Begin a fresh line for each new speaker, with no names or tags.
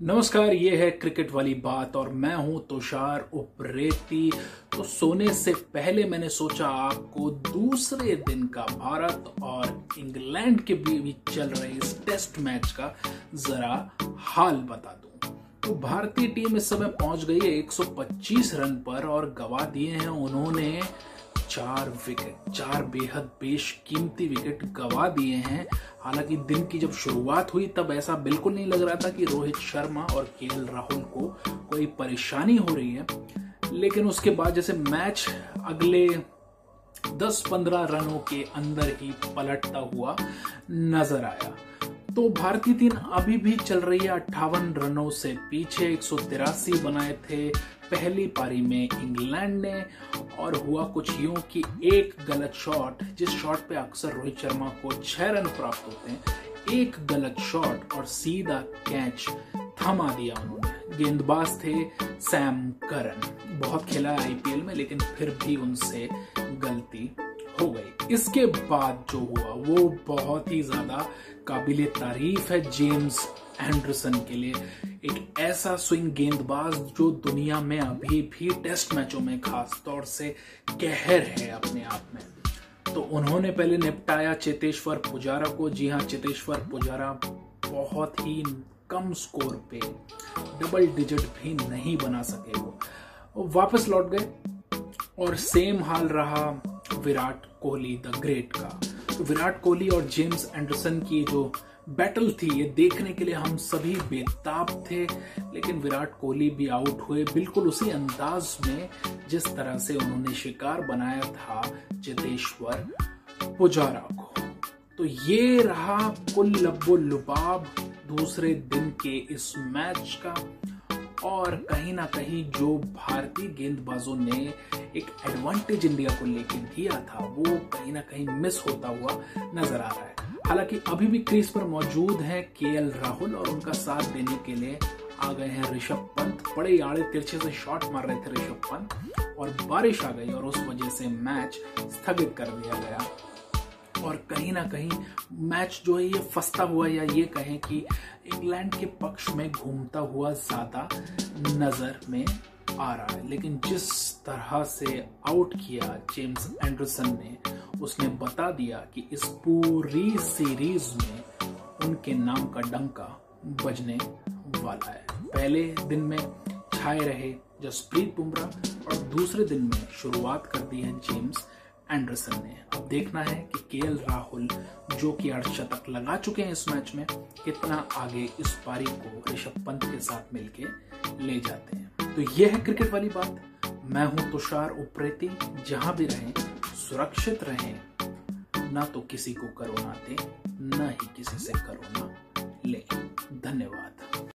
नमस्कार, ये है क्रिकेट वाली बात और मैं हूँ तुषार उप्रेती। तो सोने से पहले मैंने सोचा आपको दूसरे दिन का भारत और इंग्लैंड के बीच चल रहे इस टेस्ट मैच का जरा हाल बता दूँ। तो भारतीय टीम इस समय पहुँच गई है 125 रन पर और गवा दिए हैं उन्होंने चार विकेट, चार बेहद बेशकीमती विकेट गवा दिए हैं। हालाँकि दिन की जब शुरुआत हुई, तब ऐसा बिल्कुल नहीं लग रहा था कि रोहित शर्मा और के राहुल को कोई परेशानी हो रही है। लेकिन उसके बाद जैसे मैच अगले 10-15 रनों के अंदर ही पलटता हुआ नज़र आया। तो भारतीय टीम अभी भी चल रही है। अट्ठावन रनों से पीछे एक सौ तिरासी बनाए थे पहली पारी में इंग्लैंड ने और हुआ कुछ यूँ कि एक गलत शॉट, जिस शॉट पे अक्सर रोहित शर्मा को छह रन प्राप्त होते हैं, एक गलत शॉट और सीधा कैच थमा दिया उन्होंने। गेंदबाज थे सैम करन। बहुत खेला आईपीएल में, लेकिन फिर भी उनसे गलती हो गई इसके बाद जो हुआ, वो बहुत ही ज़्यादा काबिल तारीफ़ है जेम्स एंडरसन के लिए। एक ऐसा स्विंग गेंदबाज जो दुनिया में अभी भी टेस्ट मैचों में खास तौर से कहर है अपने आप में। तो उन्होंने पहले निपटाया चेतेश्वर पुजारा को। जी हाँ चेतेश्वर पुजारा बहुत ही कम स्कोर पे डबल डिजिट भी नहीं बना सके वो। वापस लौट गए और सेम हाल रहा विराट कोहली द ग्रेट का। तो विराट कोहली और जेम्स एंडरसन की जो बैटल थी, ये देखने के लिए हम सभी बेताब थे, लेकिन विराट कोहली भी आउट हुए बिल्कुल उसी अंदाज में जिस तरह से उन्होंने शिकार बनाया था चेतेश्वर पुजारा को। तो ये रहा कुल लब्बो लुबाब दूसरे दिन के इस मैच का। और कहीं ना कहीं जो भारतीय गेंदबाजों ने एक एडवांटेज इंडिया को लेके दिया था, वो कहीं ना कहीं मिस होता हुआ नज़र आ रहा है। हालाँकि अभी भी क्रीज पर मौजूद है के राहुल और उनका साथ देने के लिए आ गए हैं ऋषभ पंत। बड़े आड़े तिरछे से शॉट मार रहे थे ऋषभ पंत और बारिश आ गई और उस वजह से मैच स्थगित कर दिया गया। और कहीं ना कहीं मैच जो है, ये फंसता हुआ या ये कहें कि इंग्लैंड के पक्ष में घूमता हुआ ज़्यादा नज़र में आ रहा है। लेकिन जिस तरह से आउट किया जेम्स एंडरसन ने, उसने बता दिया कि इस पूरी सीरीज़ में उनके नाम का डंका बजने वाला है। पहले दिन में छाए रहे जसप्रीत बुमराह और दूसरे दिन में शुरुआत कर दी है जेम्स एंडरसन ने। अब देखना है कि के राहुल, जो कि अर्धशतक लगा चुके हैं इस मैच में, कितना आगे इस पारी को ऋषभ पंत के साथ मिलके ले जाते हैं। तो यह है क्रिकेट वाली बात। मैं हूँ तुषार उप्रेती। जहाँ भी रहें, सुरक्षित रहें। ना तो किसी को करोना दे, ना ही किसी से करोना ले। धन्यवाद।